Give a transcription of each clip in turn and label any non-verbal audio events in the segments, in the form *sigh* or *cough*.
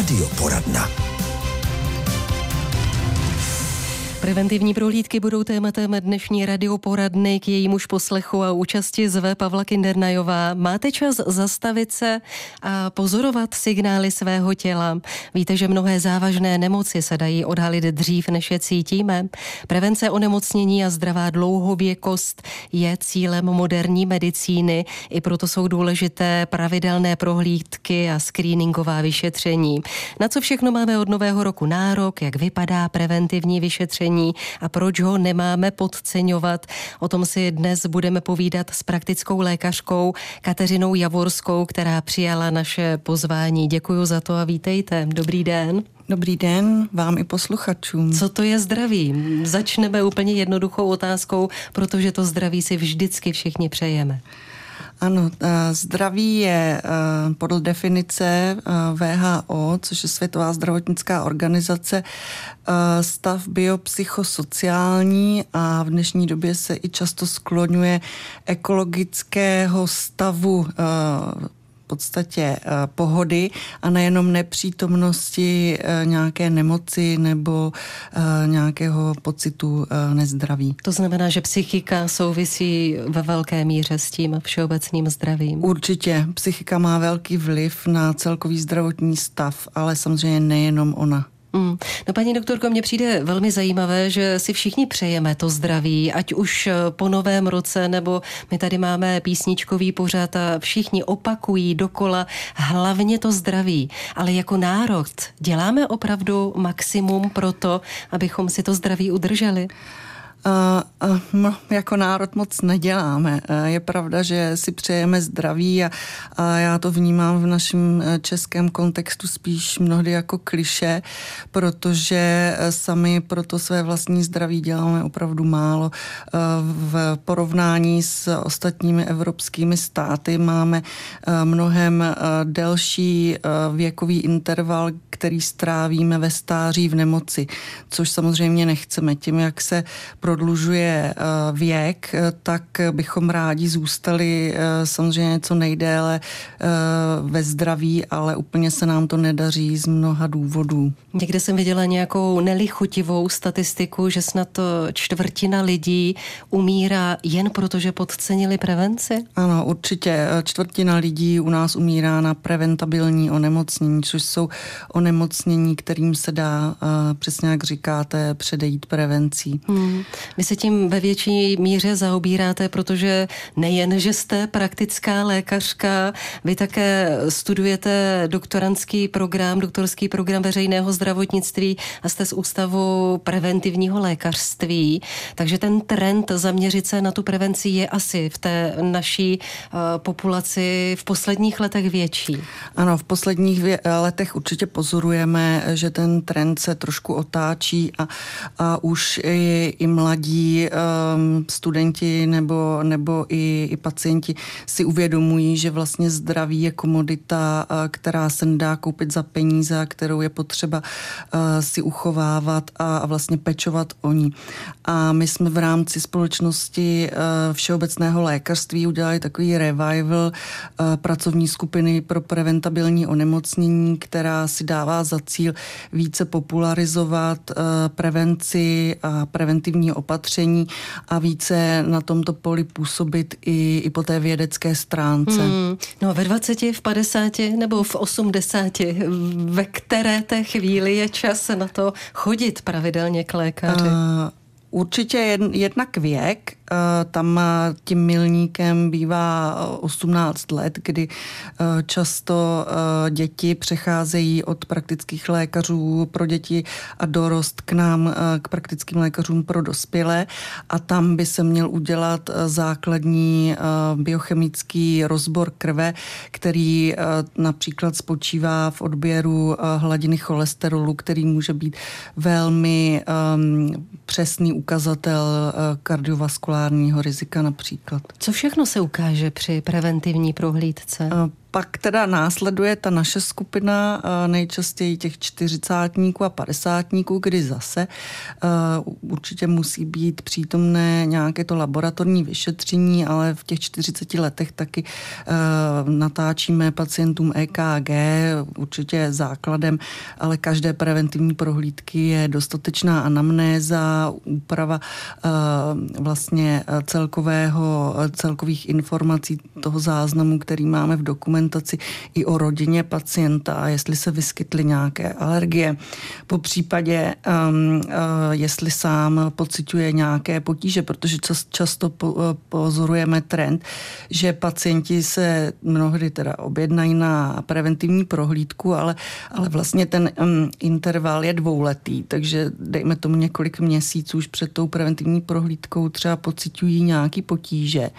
Radioporadna. Preventivní prohlídky budou tématem dnešní radioporadny k jejímuž poslechu a účasti zve Pavla Kindernajová. Máte čas zastavit se a pozorovat signály svého těla. Víte, že mnohé závažné nemoci se dají odhalit dřív, než je cítíme. Prevence onemocnění a zdravá dlouhověkost je cílem moderní medicíny. I proto jsou důležité pravidelné prohlídky a screeningová vyšetření. Na co všechno máme od nového roku nárok, jak vypadá preventivní vyšetření onemocnění a proč ho nemáme podceňovat. O tom si dnes budeme povídat s praktickou lékařkou Kateřinou Javorskou, která přijala naše pozvání. Děkuji za to a vítejte. Dobrý den. Dobrý den vám i posluchačům. Co to je zdraví? Začneme úplně jednoduchou otázkou, protože to zdraví si vždycky všichni přejeme. Ano, eh, zdraví je eh, podle definice eh, VHO, což je Světová zdravotnická organizace, stav biopsychosociální a v dnešní době se i často skloňuje ekologického stavu podstatě eh, pohody a nejenom nepřítomnosti eh, nějaké nemoci nebo eh, nějakého pocitu nezdraví. To znamená, že psychika souvisí ve velké míře s tím všeobecným zdravím? Určitě. Psychika má velký vliv na celkový zdravotní stav, ale samozřejmě nejenom ona. Mm. No paní doktorko, mně přijde velmi zajímavé, že si všichni přejeme to zdraví, ať už eh, po novém roce, nebo my tady máme písničkový pořad a všichni opakují dokola hlavně to zdraví. Ale jako národ děláme opravdu maximum pro to, abychom si to zdraví udrželi? Uh, jako národ moc neděláme. Uh, je pravda, že si přejeme zdraví a, a já to vnímám v našem českém kontextu spíš mnohdy jako kliše, protože sami pro to své vlastní zdraví děláme opravdu málo. V porovnání s ostatními evropskými státy máme mnohem delší věkový interval, který strávíme ve stáří v nemoci, což samozřejmě nechceme. Tím, jak se prodlužuje eh, věk, eh, tak bychom rádi zůstali eh, samozřejmě co nejdéle ve zdraví, ale úplně se nám to nedaří z mnoha důvodů. Někde jsem viděla nějakou nelichutivou statistiku, že snad to čtvrtina lidí umírá jen proto, že podcenili prevenci? Ano, určitě. Čtvrtina lidí u nás umírá na preventabilní onemocnění, což jsou onemocnění, kterým se dá, přesně jak říkáte, předejít prevencí. Hmm. Vy se tím ve větší míře zaobíráte, protože nejen, že jste praktická lékařka, vy také studujete doktorantský program, doktorský program veřejného zdravotnictví a jste z Ústavu preventivního lékařství. Takže ten trend zaměřit se na tu prevenci je asi v té naší uh, populaci v posledních letech větší. Ano, v posledních vě- letech určitě pozorujeme, že ten trend se trošku otáčí a, a už i, i mladí mladí um, studenti nebo, nebo i, i pacienti si uvědomují, že vlastně zdraví je komodita, uh, která se nedá koupit za peníze, kterou je potřeba uh, si uchovávat a, a vlastně pečovat o ní. A my jsme v rámci společnosti uh, Všeobecného lékařství udělali takový revival uh, pracovní skupiny pro preventabilní onemocnění, která si dává za cíl více popularizovat uh, prevenci a preventivní opatření a více na tomto poli působit i, i po té vědecké stránce. Hmm. No ve 20, v 50 nebo v 80, ve které té chvíli je čas na to chodit pravidelně k lékaři? Uh, Určitě jednak věk, tam eh, tím milníkem bývá 18 let, kdy eh, často děti přecházejí od praktických lékařů pro děti a dorost k nám, k praktickým lékařům pro dospělé. A tam by se měl udělat základní biochemický rozbor krve, který například spočívá v odběru hladiny cholesterolu, který může být velmi ehm, přesný ukazatel eh, kardiovaskulárního rizika například. Co všechno se ukáže při preventivní prohlídce? Eh, pak teda následuje ta naše skupina, nejčastěji těch čtyřicátníků a padesátníků, kdy zase určitě musí být přítomné nějaké to laboratorní vyšetření, ale v těch 40 letech taky natáčíme pacientům EKG, určitě základem, ale každé preventivní prohlídky je dostatečná anamnéza, úprava vlastně celkového, celkových informací toho záznamu, který máme v dokumentaci i o rodině pacienta a jestli se vyskytly nějaké alergie. Po případě, um, uh, jestli sám pociťuje nějaké potíže, protože čas, často po, uh, pozorujeme trend, že pacienti se mnohdy teda objednají na preventivní prohlídku, ale, ale vlastně ten um, interval je dvouletý, takže dejme tomu několik měsíců už před tou preventivní prohlídkou třeba pociťují nějaký potíže.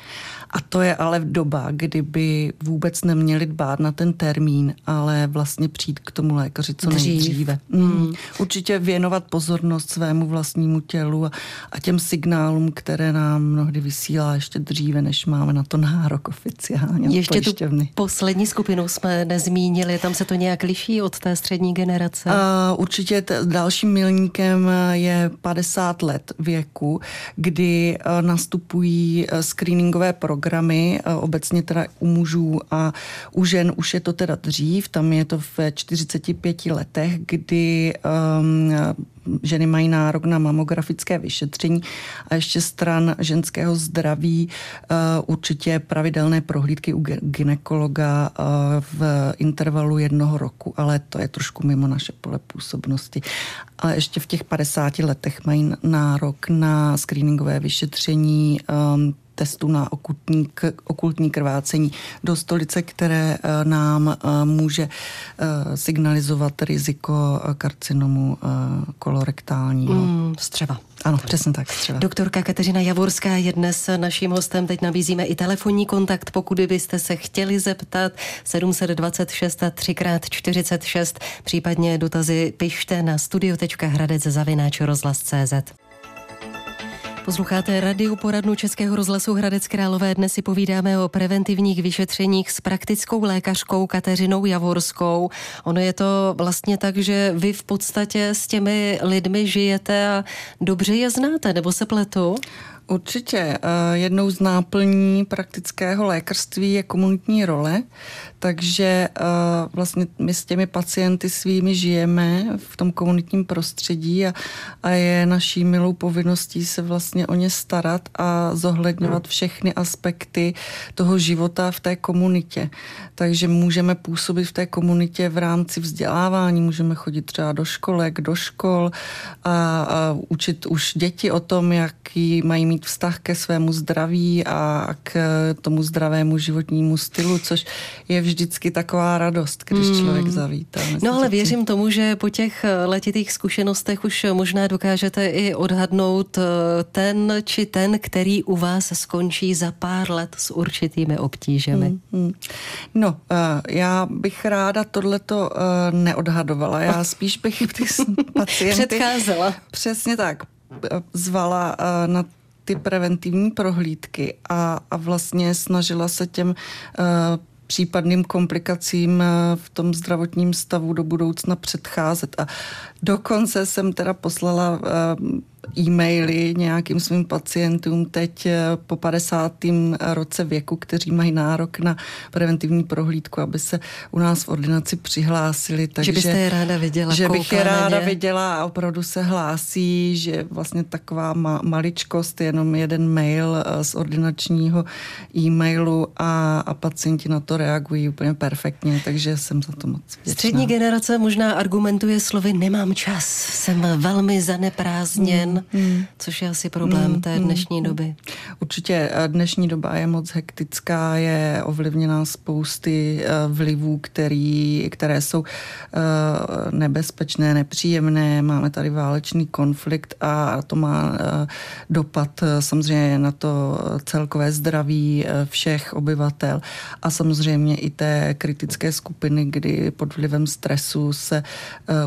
A to je ale doba, kdyby vůbec neměli dbát na ten termín, ale vlastně přijít k tomu lékaři co Dřív. nejdříve. Mm. Určitě věnovat pozornost svému vlastnímu tělu a, a těm signálům, které nám mnohdy vysílá ještě dříve, než máme na to nárok oficiálně. Ještě tu poslední skupinu jsme nezmínili, tam se to nějak liší od té střední generace? Uh, určitě t- dalším milníkem je 50 let věku, kdy uh, nastupují uh, screeningové programy, uh, obecně teda u mužů a u žen už je to teda dřív, tam je to v 45 letech, kdy um, ženy mají nárok na mamografické vyšetření a ještě stran ženského zdraví uh, určitě pravidelné prohlídky u ginekologa uh, v intervalu jednoho roku, ale to je trošku mimo naše pole působnosti. Ale ještě v těch 50 letech mají nárok na screeningové vyšetření um, testu na okultní, okultní krvácení do stolice, které eh, nám eh, může eh, signalizovat riziko karcinomu kolorektálního. Mm, střeva. Ano, přesně tak. Střeva. Doktorka Kateřina Javorská je dnes naším hostem. Teď nabízíme i telefonní kontakt, pokud byste se chtěli zeptat 726 3x46, případně dotazy pište na studio.hradec.cz. Posloucháte radio poradnu Českého rozhlasu Hradec Králové. Dnes si povídáme o preventivních vyšetřeních s praktickou lékařkou Kateřinou Javorskou. Ono je to vlastně tak, že vy v podstatě s těmi lidmi žijete a dobře je znáte, nebo se pletu? Určitě. Eh, jednou z náplní praktického lékařství je komunitní role, takže eh, vlastně my s těmi pacienty svými žijeme v tom komunitním prostředí a, a je naší milou povinností se vlastně o ně starat a zohledňovat všechny aspekty toho života v té komunitě. Takže můžeme působit v té komunitě v rámci vzdělávání, můžeme chodit třeba do školek, do škol a, a učit už děti o tom, jaký mají mít vztah ke svému zdraví a k tomu zdravému životnímu stylu, což je vždycky taková radost, když hmm. člověk zavítá. No ale věřím tomu, že po těch letitých zkušenostech už možná dokážete i odhadnout eh, ten či ten, který u vás skončí za pár let s určitými obtížemi. Hmm, hmm. No, eh, já bych ráda tohleto eh, neodhadovala. Já spíš bych ty *laughs* pacienty... Předcházela. Přesně tak zvala na ty preventivní prohlídky a, a vlastně snažila se těm uh, případným komplikacím eh, v tom zdravotním stavu do budoucna předcházet. A dokonce jsem teda poslala uh, e-maily nějakým svým pacientům teď eh, po 50. roce věku, kteří mají nárok na preventivní prohlídku, aby se u nás v ordinaci přihlásili. Takže, že byste je ráda viděla, Že bych je ráda viděla a opravdu se hlásí, že vlastně taková ma- maličkost, jenom jeden mail eh, z ordinačního e-mailu a, a pacienti na to reagují úplně perfektně, takže jsem za to moc vděčná. Střední generace možná argumentuje slovy nemám čas, jsem velmi zaneprázdněn, den, hmm. což je asi problém hmm. té dnešní hmm. doby. Určitě eh, dnešní doba je moc hektická, je ovlivněná spousty eh, vlivů, který, které jsou eh, nebezpečné, nepříjemné. Máme tady válečný konflikt a to má dopad samozřejmě na to celkové zdraví všech obyvatel a samozřejmě i té kritické skupiny, kdy pod vlivem stresu se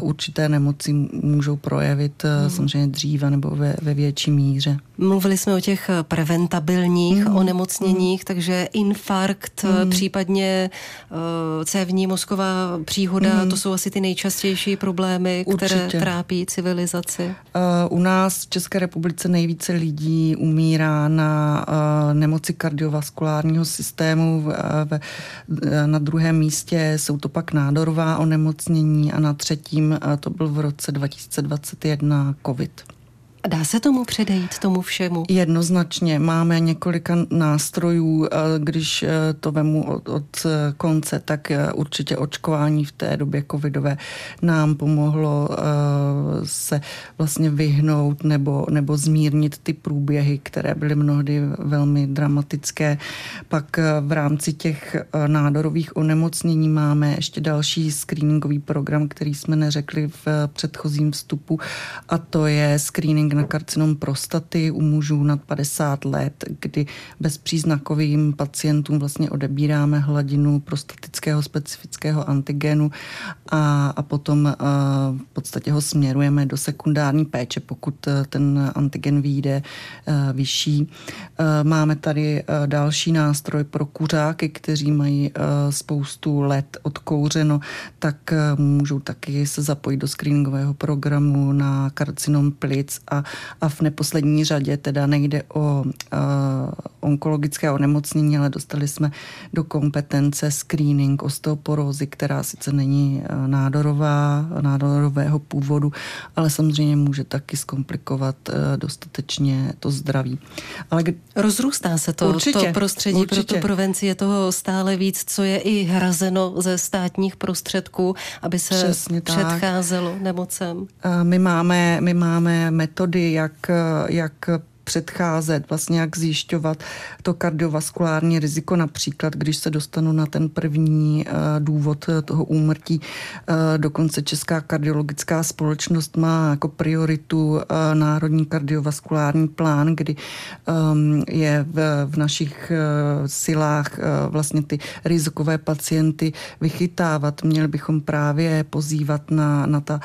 určité nemoci můžou projevit hmm. samozřejmě dříve nebo ve, ve větší míře. Mluvili jsme o těch preventivních preventabilních mm. onemocněních, mm. takže infarkt, mm. případně uh, cévní mozková příhoda, mm. to jsou asi ty nejčastější problémy, které Určitě. trápí civilizaci. Uh, u nás v České republice nejvíce lidí umírá na uh, nemoci kardiovaskulárního systému, v, v, na druhém místě jsou to pak nádorová onemocnění a na třetím to byl v roce 2021 COVID. Dá se tomu předejít, tomu všemu? Jednoznačně. Máme několika nástrojů. Když eh, to vemu od, od konce, tak eh, určitě očkování v té době covidové nám pomohlo eh, se vlastně vyhnout nebo, nebo zmírnit ty průběhy, které byly mnohdy velmi dramatické. Pak v rámci těch nádorových onemocnění máme ještě další screeningový program, který jsme neřekli v předchozím vstupu a to je screening na karcinom prostaty u mužů nad 50 let, kdy bezpříznakovým pacientům vlastně odebíráme hladinu prostatického specifického antigenu a, a potom v podstatě ho směrujeme do sekundární péče, pokud e, ten antigen vyjde e, vyšší. E, máme tady další nástroj pro kuřáky, kteří mají spoustu let odkouřeno, tak můžou taky se zapojit do screeningového programu na karcinom plic a a v neposlední řadě teda nejde o uh, onkologické onemocnění, ale dostali jsme do kompetence screening osteoporózy, která sice není uh, nádorová, nádorového původu, ale samozřejmě může taky zkomplikovat uh, dostatečně to zdraví. Ale Rozrůstá se to, určitě, to prostředí určitě. pro tu prevenci, je toho stále víc, co je i hrazeno ze státních prostředků, aby se Přesně předcházelo tak. nemocem. My máme, my máme metody, jak, jak předcházet, vlastně jak zjišťovat to kardiovaskulární riziko, například když se dostanu na ten první uh, důvod toho úmrtí. Uh, dokonce Česká kardiologická společnost má jako prioritu uh, Národní kardiovaskulární plán, kdy um, je v, našich silách vlastně ty rizikové pacienty vychytávat. Měli bychom právě pozývat na, na ta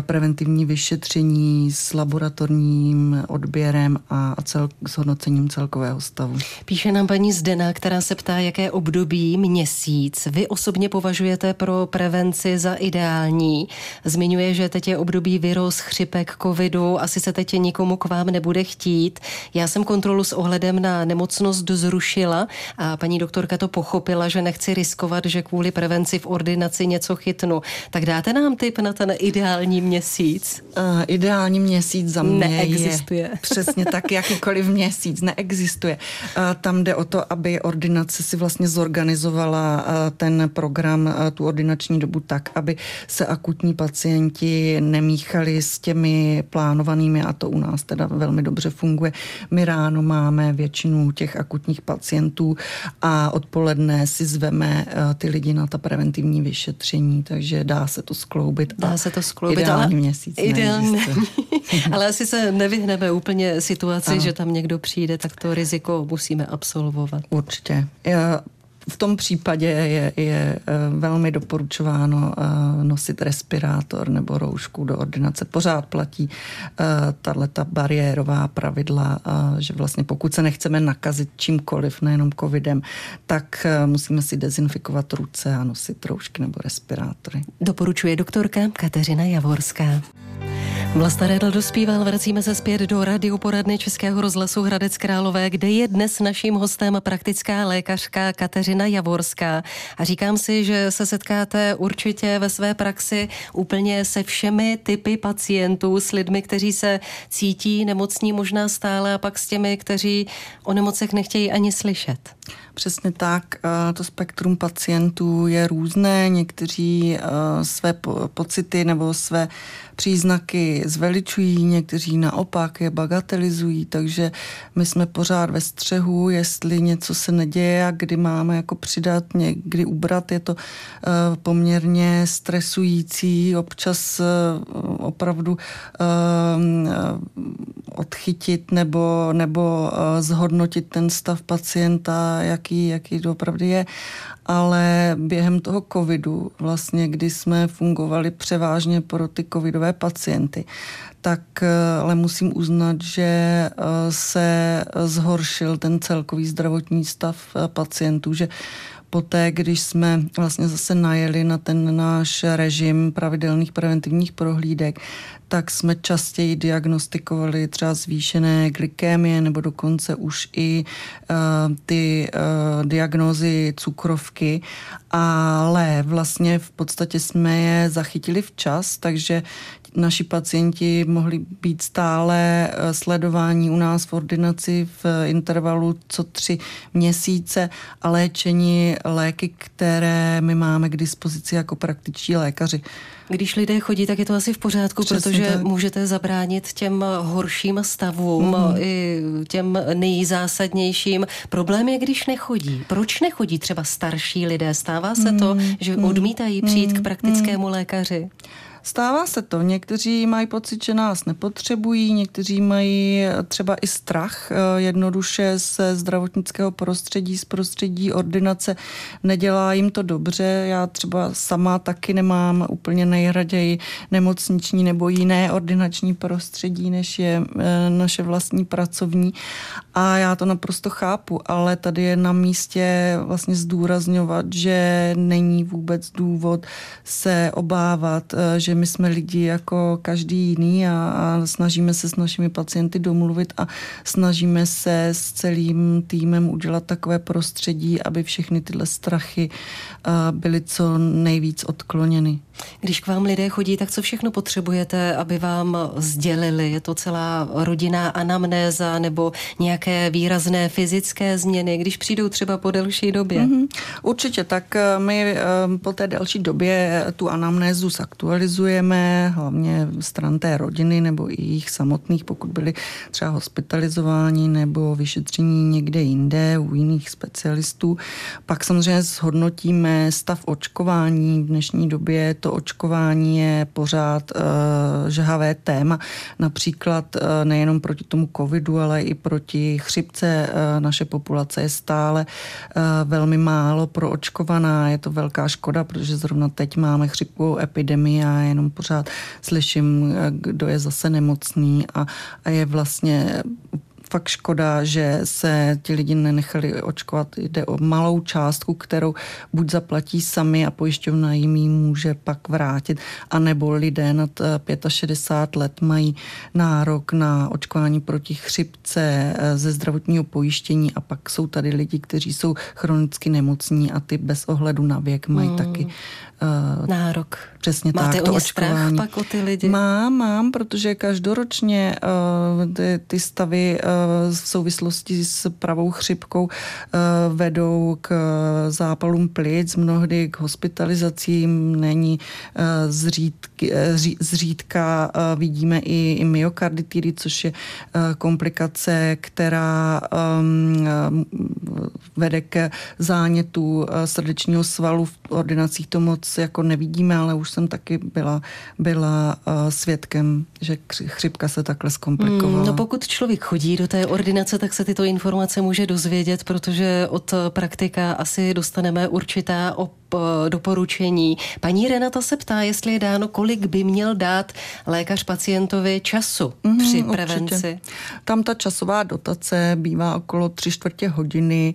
preventivní vyšetření s laboratorním odběrem a a, cel, s hodnocením celkového stavu. Píše nám paní Zdena, která se ptá, jaké období měsíc vy osobně považujete pro prevenci za ideální. Zmiňuje, že teď je období virus, chřipek, covidu, asi se teď nikomu k vám nebude chtít. Já jsem kontrolu s ohledem na nemocnost zrušila a paní doktorka to pochopila, že nechci riskovat, že kvůli prevenci v ordinaci něco chytnu. Tak dáte nám tip na ten ideální měsíc? Uh, ideální měsíc za mě Neexistuje. je přesně tak tak jakýkoliv měsíc, neexistuje. Tam jde o to, aby ordinace si vlastně zorganizovala ten program, tu ordinační dobu tak, aby se akutní pacienti nemíchali s těmi plánovanými a to u nás teda velmi dobře funguje. My ráno máme většinu těch akutních pacientů a odpoledne si zveme ty lidi na ta preventivní vyšetření, takže dá se to skloubit. Dá se to skloubit, ideální ale měsíc ideální. *laughs* ale asi se nevyhneme úplně situaci situaci, ano. že tam někdo přijde, tak to riziko musíme absolvovat. Určitě. Já v tom případě je, je eh, velmi doporučováno eh, nosit respirátor nebo roušku do ordinace. Pořád platí eh, tahle ta bariérová pravidla, že vlastně pokud se nechceme nakazit čímkoliv, nejenom covidem, tak musíme si dezinfikovat ruce a nosit roušky nebo respirátory. Doporučuje doktorka Kateřina Javorská. Vlasta Redl dospíval, vracíme se zpět do radioporadny Českého rozhlasu Hradec Králové, kde je dnes naším hostem praktická lékařka Kateřina Javorská. A říkám si, že se setkáte určitě ve své praxi úplně se všemi typy pacientů, s lidmi, kteří se cítí nemocní možná stále a pak s těmi, kteří o nemocech nechtějí ani slyšet. Přesně tak. To spektrum pacientů je různé. Někteří své pocity nebo své příznaky zveličují, někteří naopak je bagatelizují, takže my jsme pořád ve střehu, jestli něco se neděje a kdy máme jako přidat, někdy ubrat. Je to poměrně stresující, občas opravdu odchytit nebo, nebo zhodnotit ten stav pacienta, jak jaký, jaký to opravdu je, ale během toho covidu, vlastně, kdy jsme fungovali převážně pro ty covidové pacienty, tak ale musím uznat, že se zhoršil ten celkový zdravotní stav pacientů, že poté, když jsme vlastně zase najeli na ten náš režim pravidelných preventivních prohlídek, tak jsme častěji diagnostikovali třeba zvýšené glykémie nebo dokonce už i uh, ty uh, diagnózy cukrovky, ale vlastně v podstatě jsme je zachytili včas, takže naši pacienti mohli být stále eh, sledování u nás v ordinaci v intervalu co tři měsíce a léčení léky, které my máme k dispozici jako praktičtí lékaři. Když lidé chodí, tak je to asi v pořádku, Přesně protože tak. můžete zabránit těm horším stavům, mm. i těm nejzásadnějším. Problém je, když nechodí. Proč nechodí třeba starší lidé? Stává se to, mm. že odmítají přijít mm. k praktickému lékaři? Stává se to. Někteří mají pocit, že nás nepotřebují, někteří mají třeba i strach eh, jednoduše ze zdravotnického prostředí, z prostředí ordinace. Nedělá jim to dobře. Já třeba sama taky nemám úplně nejraději nemocniční nebo jiné ordinační prostředí, než je eh, naše vlastní pracovní. A já to naprosto chápu, ale tady je na místě vlastně zdůrazňovat, že není vůbec důvod se obávat, eh, že my jsme lidi jako každý jiný a, a snažíme se s našimi pacienty domluvit a snažíme se s celým týmem udělat takové prostředí, aby všechny tyhle strachy byly co nejvíc odkloněny. Když k vám lidé chodí, tak co všechno potřebujete, aby vám sdělili? Je to celá rodinná anamnéza nebo nějaké výrazné fyzické změny, když přijdou třeba po delší době? Mm-hmm. Určitě, tak eh, my eh, po té delší době tu anamnézu zaktualizujeme, hlavně stran té rodiny nebo i jich samotných, pokud byli třeba hospitalizováni nebo vyšetření někde jinde u jiných specialistů. Pak samozřejmě zhodnotíme stav očkování. V dnešní době to očkování je pořád uh, žhavé téma. Například uh, nejenom proti tomu covidu, ale i proti chřipce uh, naše populace je stále uh, velmi málo proočkovaná. Je to velká škoda, protože zrovna teď máme chřipkovou epidemii a jenom pořád slyším, kdo je zase nemocný a, a je vlastně fakt škoda, že se ti lidi nenechali očkovat. Jde o malou částku, kterou buď zaplatí sami a pojišťovna jim ji může pak vrátit, anebo lidé nad 65 eh, let mají nárok na očkování proti chřipce eh, ze zdravotního pojištění a pak jsou tady lidi, kteří jsou chronicky nemocní a ty bez ohledu na věk mají hmm. taky uh, nárok. Přesně Máte tak, to očkování. pak o ty lidi? Mám, mám, protože každoročně uh, ty, ty stavy uh, v souvislosti s pravou chřipkou uh, vedou k zápalům plic, mnohdy k hospitalizacím, není uh, zřídky, uh, zřídka uh, vidíme i, i myokarditidy, což je uh, komplikace, která um, vede ke zánětu srdečního svalu v ordinacích to moc jako nevidíme, ale už jsem taky byla, byla uh, svědkem, že chřipka se takhle zkomplikovala. Hmm, no pokud člověk chodí do té ordinace, tak se tyto informace může dozvědět, protože od praktika asi dostaneme určitá op doporučení. Paní Renata se ptá, jestli je dáno, kolik by měl dát lékař pacientovi času mm, při prevenci. Určitě. Tam ta časová dotace bývá okolo tři čtvrtě hodiny.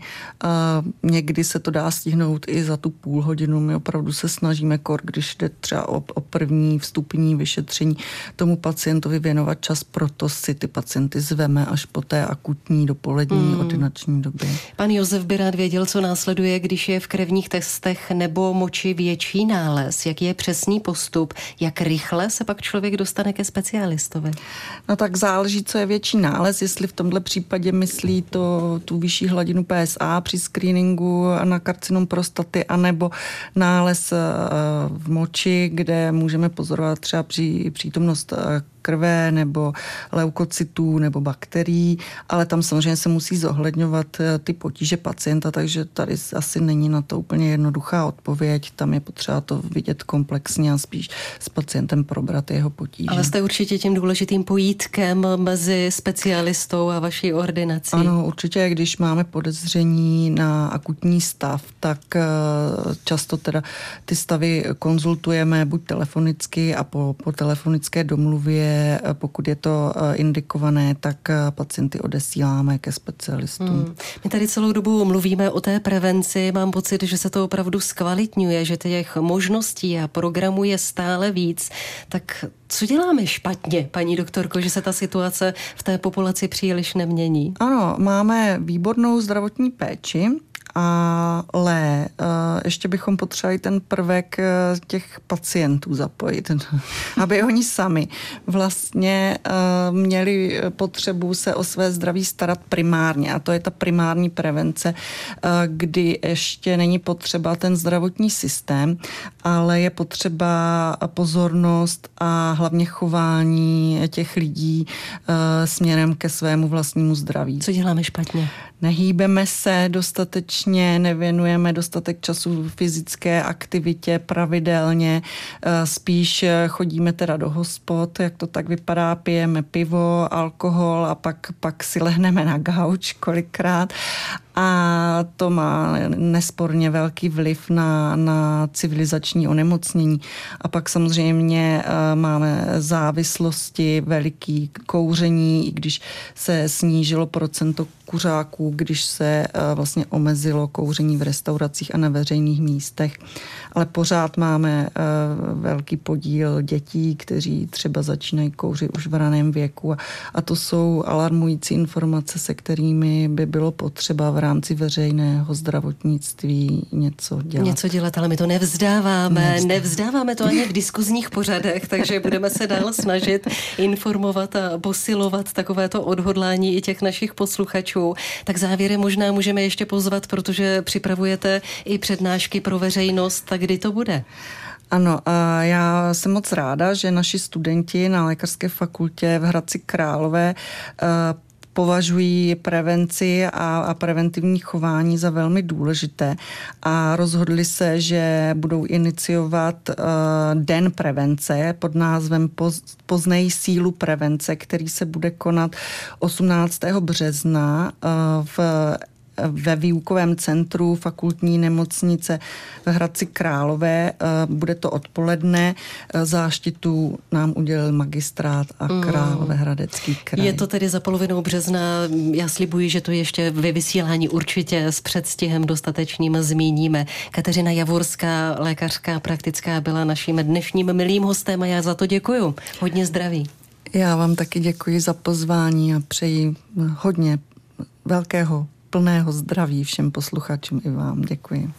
Někdy se to dá stihnout i za tu půl hodinu. My opravdu se snažíme kor, když jde třeba o, o první vstupní vyšetření, tomu pacientovi věnovat čas, proto si ty pacienty zveme až po té akutní dopolední mm. ordinační době. Pan Josef by rád věděl, co následuje, když je v krevních testech nebo moči větší nález? Jaký je přesný postup? Jak rychle se pak člověk dostane ke specialistovi? No tak záleží, co je větší nález, jestli v tomhle případě myslí to, tu vyšší hladinu PSA při screeningu na karcinom prostaty, anebo nález eh, v moči, kde můžeme pozorovat třeba přítomnost eh, krve nebo leukocytů nebo bakterií, ale tam samozřejmě se musí zohledňovat eh, ty potíže pacienta, takže tady asi není na to úplně jednoduchá odpověď. Tam je potřeba to vidět komplexně a spíš s pacientem probrat jeho potíže. Ale jste určitě tím důležitým pojítkem mezi specialistou a vaší ordinací. Ano, určitě, když máme podezření na akutní stav, tak eh, často teda ty stavy konzultujeme buď telefonicky a po, po telefonické domluvě případě, pokud je to indikované, tak pacienty odesíláme ke specialistům. Hmm. My tady celou dobu mluvíme o té prevenci. Mám pocit, že se to opravdu zkvalitňuje, že těch možností a programů je stále víc. Tak co děláme špatně, paní doktorko, že se ta situace v té populaci příliš nemění? Ano, máme výbornou zdravotní péči, ale uh, ještě bychom potřebovali ten prvek uh, těch pacientů zapojit, *laughs* aby oni sami vlastně uh, měli potřebu se o své zdraví starat primárně a to je ta primární prevence, kdy ještě není potřeba ten zdravotní systém, ale je potřeba pozornost a hlavně chování těch lidí směrem ke svému vlastnímu zdraví. Co děláme špatně? Nehýbeme se dostatečně, nevěnujeme dostatek času fyzické aktivitě pravidelně, eh, spíš chodíme teda do hospod, jak to tak vypadá, pijeme pivo, alkohol a pak, pak si lehneme na gauč kolikrát a to má nesporně velký vliv na, na civilizační onemocnění. A pak samozřejmě eh, máme závislosti, veliký kouření, i když se snížilo procento kuřáků, když se eh, vlastně omezilo kouření v restauracích a na veřejných místech. Ale pořád máme eh, velký podíl dětí, kteří třeba začínají kouřit už v raném věku. A to jsou alarmující informace, se kterými by bylo potřeba v rámci veřejného zdravotnictví něco dělat. Něco dělat, ale my to nevzdáváme. Nevzdáváme, nevzdáváme to ani v diskuzních pořadech, takže budeme se dál snažit informovat a posilovat takovéto odhodlání i těch našich posluchačů. Tak závěrem možná můžeme ještě pozvat, protože připravujete i přednášky pro veřejnost, tak kdy to bude? Ano, a já jsem moc ráda, že naši studenti na Lékařské fakultě v Hradci Králové eh, považují prevenci a, a preventivní chování za velmi důležité a rozhodli se, že budou iniciovat uh, Den prevence pod názvem Poz, Poznej sílu prevence, který se bude konat 18. března uh, v ve výukovém centru fakultní nemocnice v Hradci Králové. Eh, bude to odpoledne. Eh, záštitu nám udělil magistrát a mm. Královéhradecký kraj. Je to tedy za polovinou března. Já slibuji, že to ještě ve vysílání určitě s předstihem dostatečným zmíníme. Kateřina Javorská, lékařská praktická, byla naším dnešním milým hostem a já za to děkuju. Hodně zdraví. Já vám taky děkuji za pozvání a přeji hodně velkého plného zdraví všem posluchačům i vám. Děkuji.